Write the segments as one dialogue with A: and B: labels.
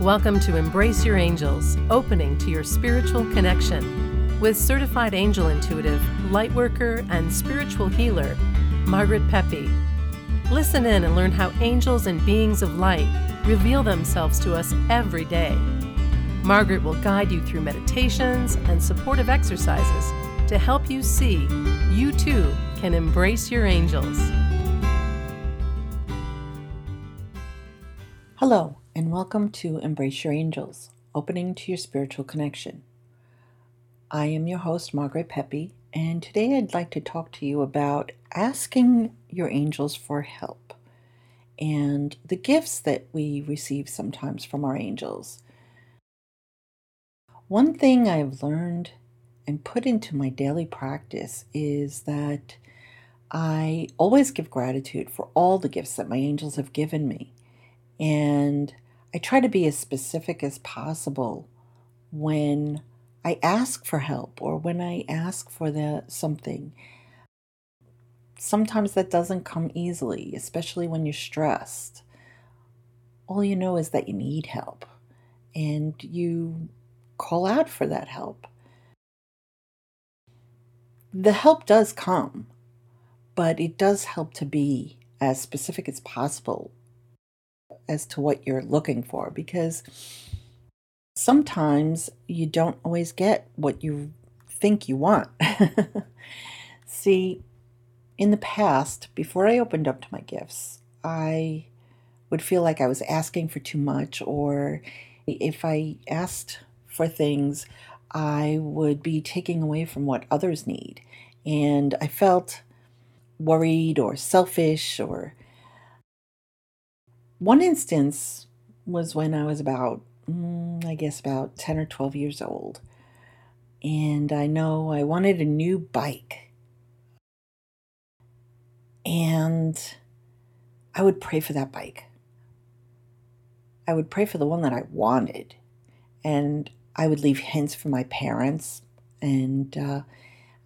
A: Welcome to Embrace Your Angels, opening to your spiritual connection with certified angel intuitive, lightworker, and spiritual healer, Margaret Pepe. Listen in and learn how angels and beings of light reveal themselves to us every day. Margaret will guide you through meditations and supportive exercises to help you see you too can embrace your angels.
B: Hello, and welcome to Embrace Your Angels, opening to your spiritual connection. I am your host, Margaret Pepe, and today I'd like to talk to you about asking your angels for help and the gifts that we receive sometimes from our angels. One thing I've learned and put into my daily practice is that I always give gratitude for all the gifts that my angels have given me. And I try to be as specific as possible when I ask for help or when I ask for the something. Sometimes that doesn't come easily, especially when you're stressed. All you know is that you need help and you call out for that help. The help does come, but it does help to be as specific as possible as to what you're looking for because sometimes you don't always get what you think you want. See, in the past, before I opened up to my gifts, I would feel like I was asking for too much, or if I asked for things, I would be taking away from what others need. And I felt worried or selfish or one instance was when I was about, mm, I guess, about 10 or 12 years old. And I know I wanted a new bike. And I would pray for that bike. I would pray for the one that I wanted. And I would leave hints for my parents. And uh,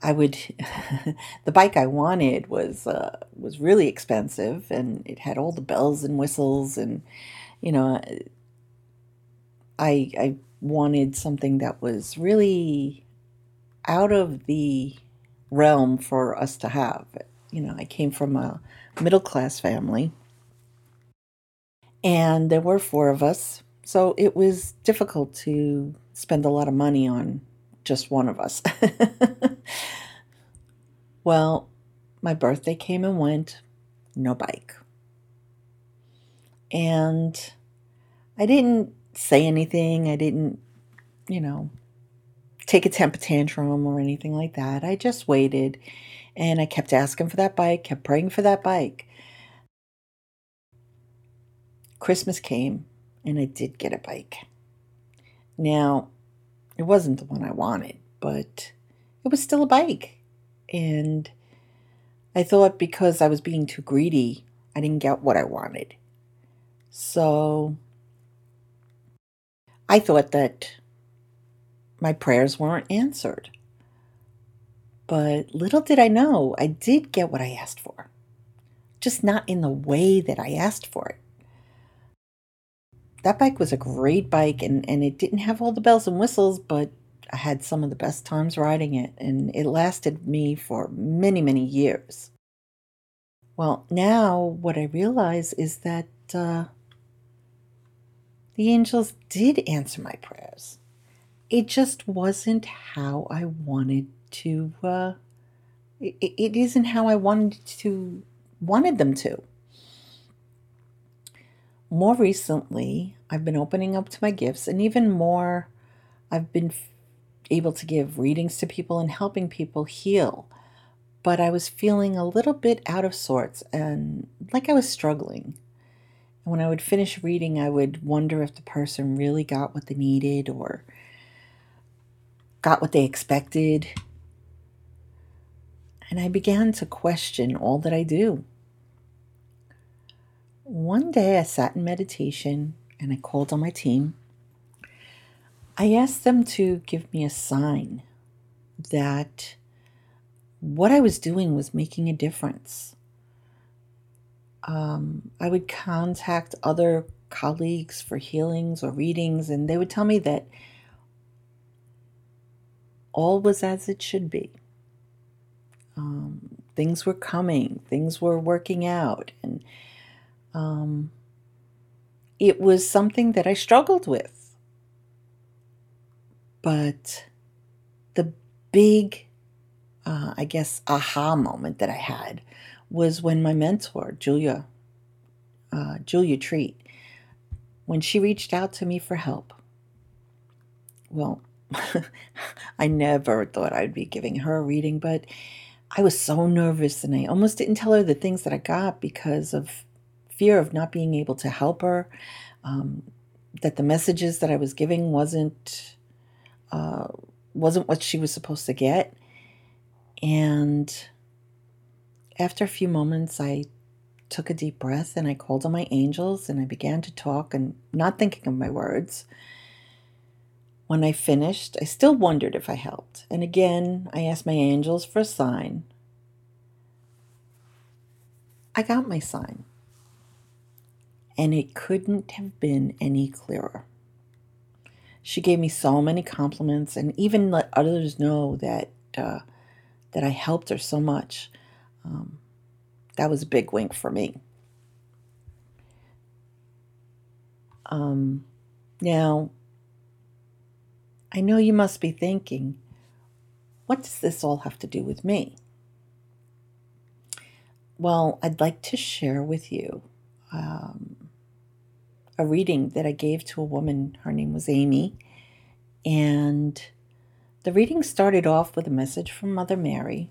B: I would the bike I wanted was uh, was really expensive and it had all the bells and whistles and you know I I wanted something that was really out of the realm for us to have. You know, I came from a middle class family and there were four of us, so it was difficult to spend a lot of money on just one of us. well, my birthday came and went, no bike. And I didn't say anything. I didn't, you know, take a temper tantrum or anything like that. I just waited and I kept asking for that bike, kept praying for that bike. Christmas came and I did get a bike. Now, it wasn't the one I wanted, but it was still a bike. And I thought because I was being too greedy, I didn't get what I wanted. So I thought that my prayers weren't answered. But little did I know, I did get what I asked for, just not in the way that I asked for it that bike was a great bike and, and it didn't have all the bells and whistles, but I had some of the best times riding it and it lasted me for many, many years. Well, now what I realize is that uh, the angels did answer my prayers. It just wasn't how I wanted to. Uh, it, it isn't how I wanted to wanted them to more recently, I've been opening up to my gifts, and even more, I've been able to give readings to people and helping people heal. But I was feeling a little bit out of sorts and like I was struggling. And when I would finish reading, I would wonder if the person really got what they needed or got what they expected. And I began to question all that I do. One day I sat in meditation and I called on my team. I asked them to give me a sign that what I was doing was making a difference. Um, I would contact other colleagues for healings or readings, and they would tell me that all was as it should be. Um, things were coming, things were working out, and um, it was something that I struggled with. But the big, uh, I guess, aha moment that I had was when my mentor, Julia, uh, Julia Treat, when she reached out to me for help. Well, I never thought I'd be giving her a reading, but I was so nervous and I almost didn't tell her the things that I got because of fear of not being able to help her, um, that the messages that I was giving wasn't uh, wasn't what she was supposed to get. And after a few moments, I took a deep breath and I called on my angels and I began to talk and not thinking of my words. When I finished, I still wondered if I helped. And again, I asked my angels for a sign. I got my sign. And it couldn't have been any clearer. She gave me so many compliments and even let others know that uh, that I helped her so much. Um, that was a big wink for me. Um, now, I know you must be thinking, what does this all have to do with me? Well, I'd like to share with you um, a reading that I gave to a woman. Her name was Amy. And the reading started off with a message from Mother Mary.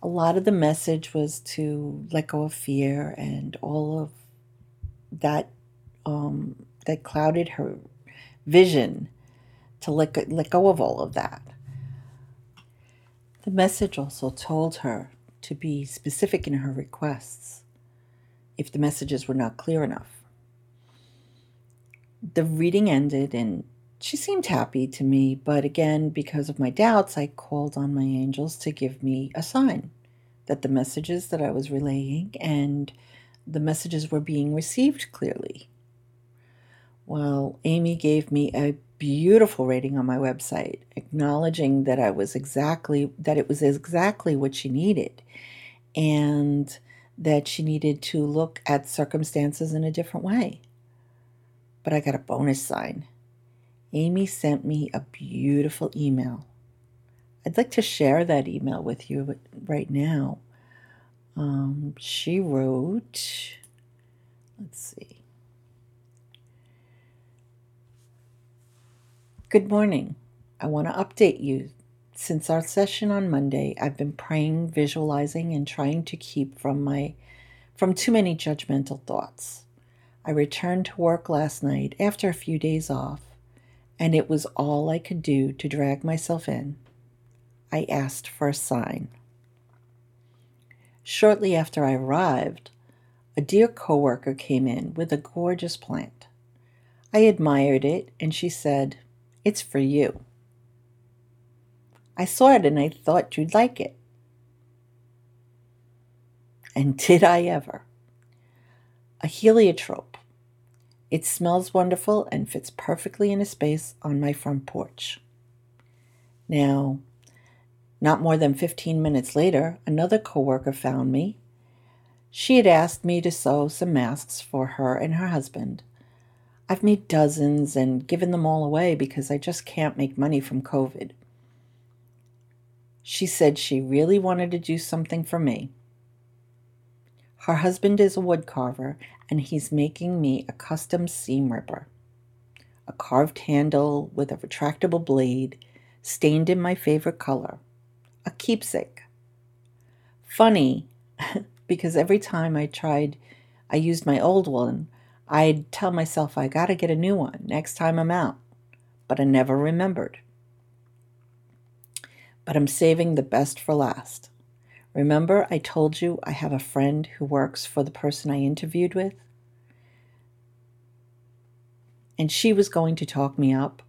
B: A lot of the message was to let go of fear and all of that um, that clouded her vision to let go, let go of all of that. The message also told her to be specific in her requests if the messages were not clear enough. The reading ended and she seemed happy to me, but again, because of my doubts, I called on my angels to give me a sign that the messages that I was relaying and the messages were being received clearly. Well, Amy gave me a beautiful rating on my website, acknowledging that I was exactly that it was exactly what she needed and that she needed to look at circumstances in a different way. But I got a bonus sign. Amy sent me a beautiful email. I'd like to share that email with you right now. Um, she wrote, let's see. Good morning. I want to update you. Since our session on Monday, I've been praying, visualizing, and trying to keep from my from too many judgmental thoughts. I returned to work last night after a few days off, and it was all I could do to drag myself in. I asked for a sign. Shortly after I arrived, a dear coworker came in with a gorgeous plant. I admired it, and she said, it's for you. I saw it and I thought you'd like it. And did I ever? A heliotrope. It smells wonderful and fits perfectly in a space on my front porch. Now, not more than 15 minutes later, another coworker found me. She had asked me to sew some masks for her and her husband. I've made dozens and given them all away because I just can't make money from COVID. She said she really wanted to do something for me. Her husband is a wood carver and he's making me a custom seam ripper. A carved handle with a retractable blade stained in my favorite color. A keepsake. Funny because every time I tried, I used my old one, I'd tell myself I gotta get a new one next time I'm out, but I never remembered. But I'm saving the best for last. Remember, I told you I have a friend who works for the person I interviewed with? And she was going to talk me up.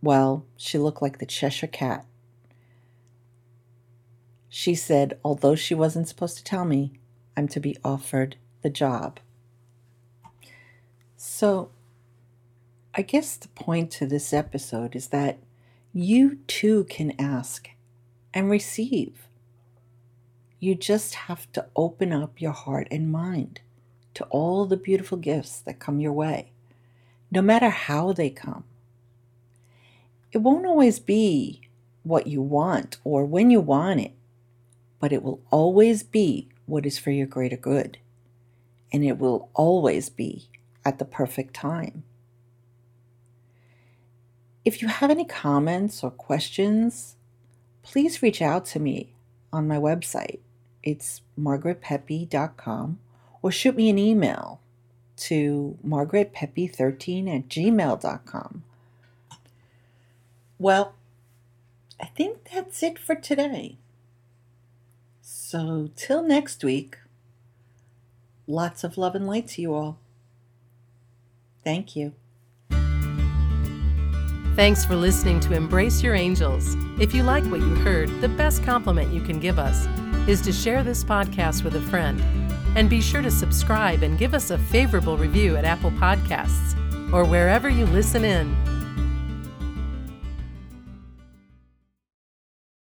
B: Well, she looked like the Cheshire Cat. She said, although she wasn't supposed to tell me, I'm to be offered the job. So, I guess the point to this episode is that you too can ask and receive. You just have to open up your heart and mind to all the beautiful gifts that come your way, no matter how they come. It won't always be what you want or when you want it, but it will always be what is for your greater good. And it will always be at the perfect time. If you have any comments or questions, please reach out to me on my website. It's margaretpepe.com or shoot me an email to margaretpepe13 at gmail.com. Well, I think that's it for today. So, till next week, lots of love and light to you all. Thank you.
A: Thanks for listening to Embrace Your Angels. If you like what you heard, the best compliment you can give us is to share this podcast with a friend. And be sure to subscribe and give us a favorable review at Apple Podcasts or wherever you listen in.